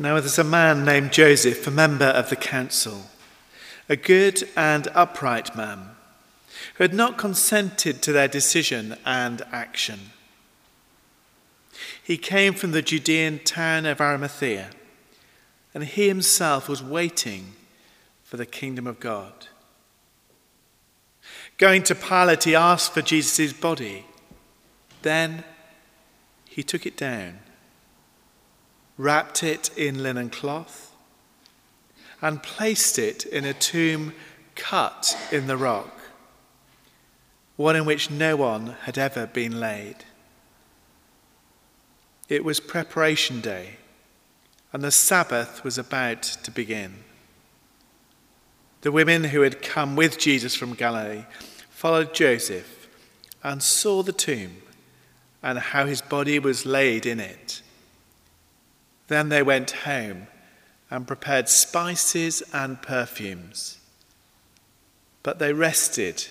Now there's a man named Joseph, a member of the council, a good and upright man, who had not consented to their decision and action. He came from the Judean town of Arimathea, and he himself was waiting for the kingdom of God. Going to Pilate, he asked for Jesus' body. Then he took it down wrapped it in linen cloth, and placed it in a tomb cut in the rock, one in which no one had ever been laid. It was preparation day, and the Sabbath was about to begin. The women who had come with Jesus from Galilee followed Joseph and saw the tomb and how his body was laid in it. Then they went home and prepared spices and perfumes. But they rested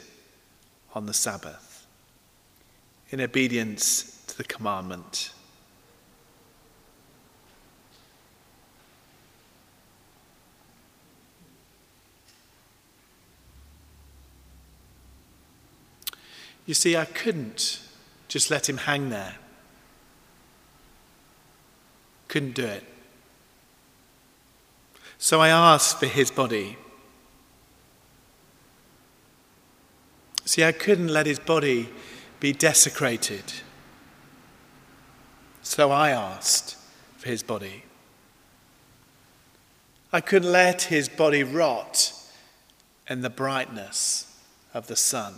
on the Sabbath in obedience to the commandment. You see, I couldn't just let him hang there. Couldn't do it. So I asked for his body. See, I couldn't let his body be desecrated. So I asked for his body. I couldn't let his body rot in the brightness of the sun.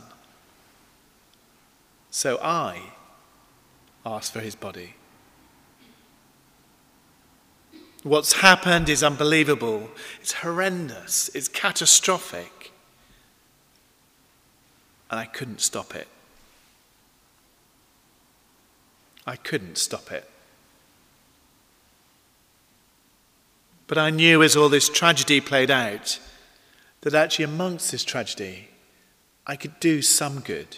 So I asked for his body. What's happened is unbelievable. It's horrendous. It's catastrophic. And I couldn't stop it. I couldn't stop it. But I knew as all this tragedy played out that actually, amongst this tragedy, I could do some good.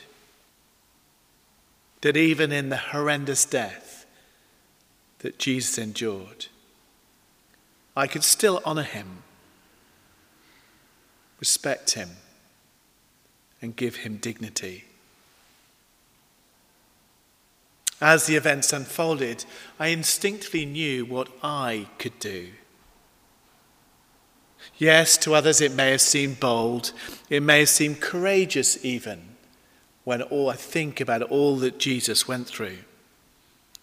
That even in the horrendous death that Jesus endured, I could still honor him, respect him, and give him dignity. As the events unfolded, I instinctively knew what I could do. Yes, to others it may have seemed bold, it may have seemed courageous even, when all I think about all that Jesus went through.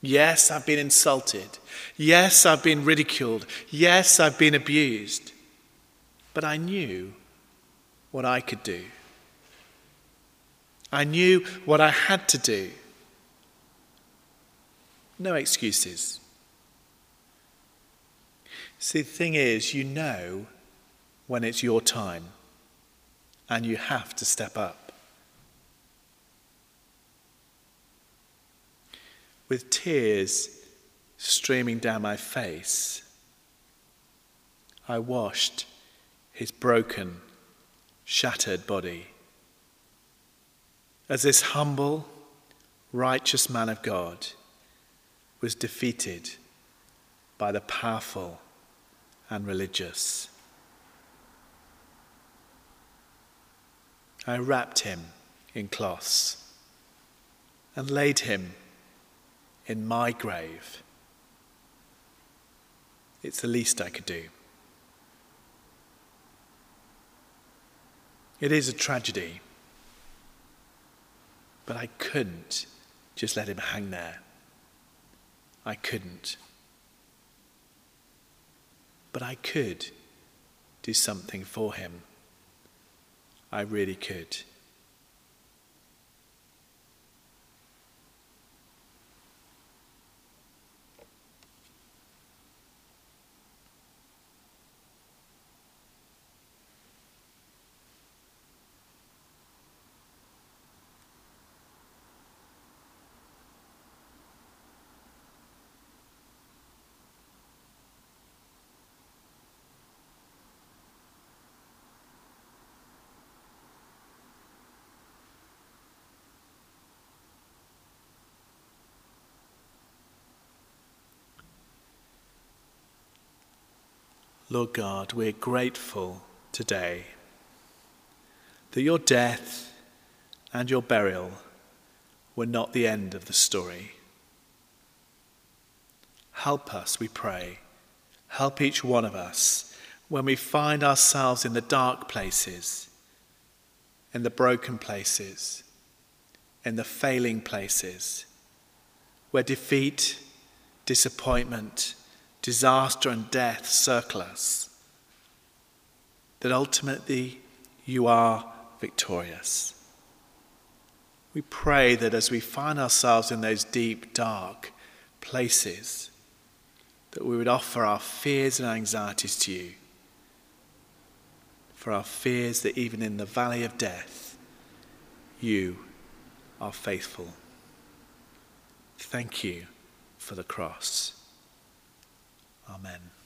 Yes, I've been insulted. Yes, I've been ridiculed. Yes, I've been abused. But I knew what I could do. I knew what I had to do. No excuses. See, the thing is, you know when it's your time, and you have to step up. With tears streaming down my face. I washed his broken, shattered body. As this humble, righteous man of God was defeated by the powerful and religious. I wrapped him in cloths and laid him in my grave. It's the least I could do. It is a tragedy, but I couldn't just let him hang there. I couldn't. But I could do something for him. I really could. Lord God, we're grateful today that your death and your burial were not the end of the story. Help us, we pray. Help each one of us when we find ourselves in the dark places, in the broken places, in the failing places, where defeat, disappointment, disaster, and death circle us, that ultimately you are victorious. We pray that as we find ourselves in those deep, dark places, that we would offer our fears and anxieties to you. For our fears that even in the valley of death, you are faithful. Thank you for the cross. Amen.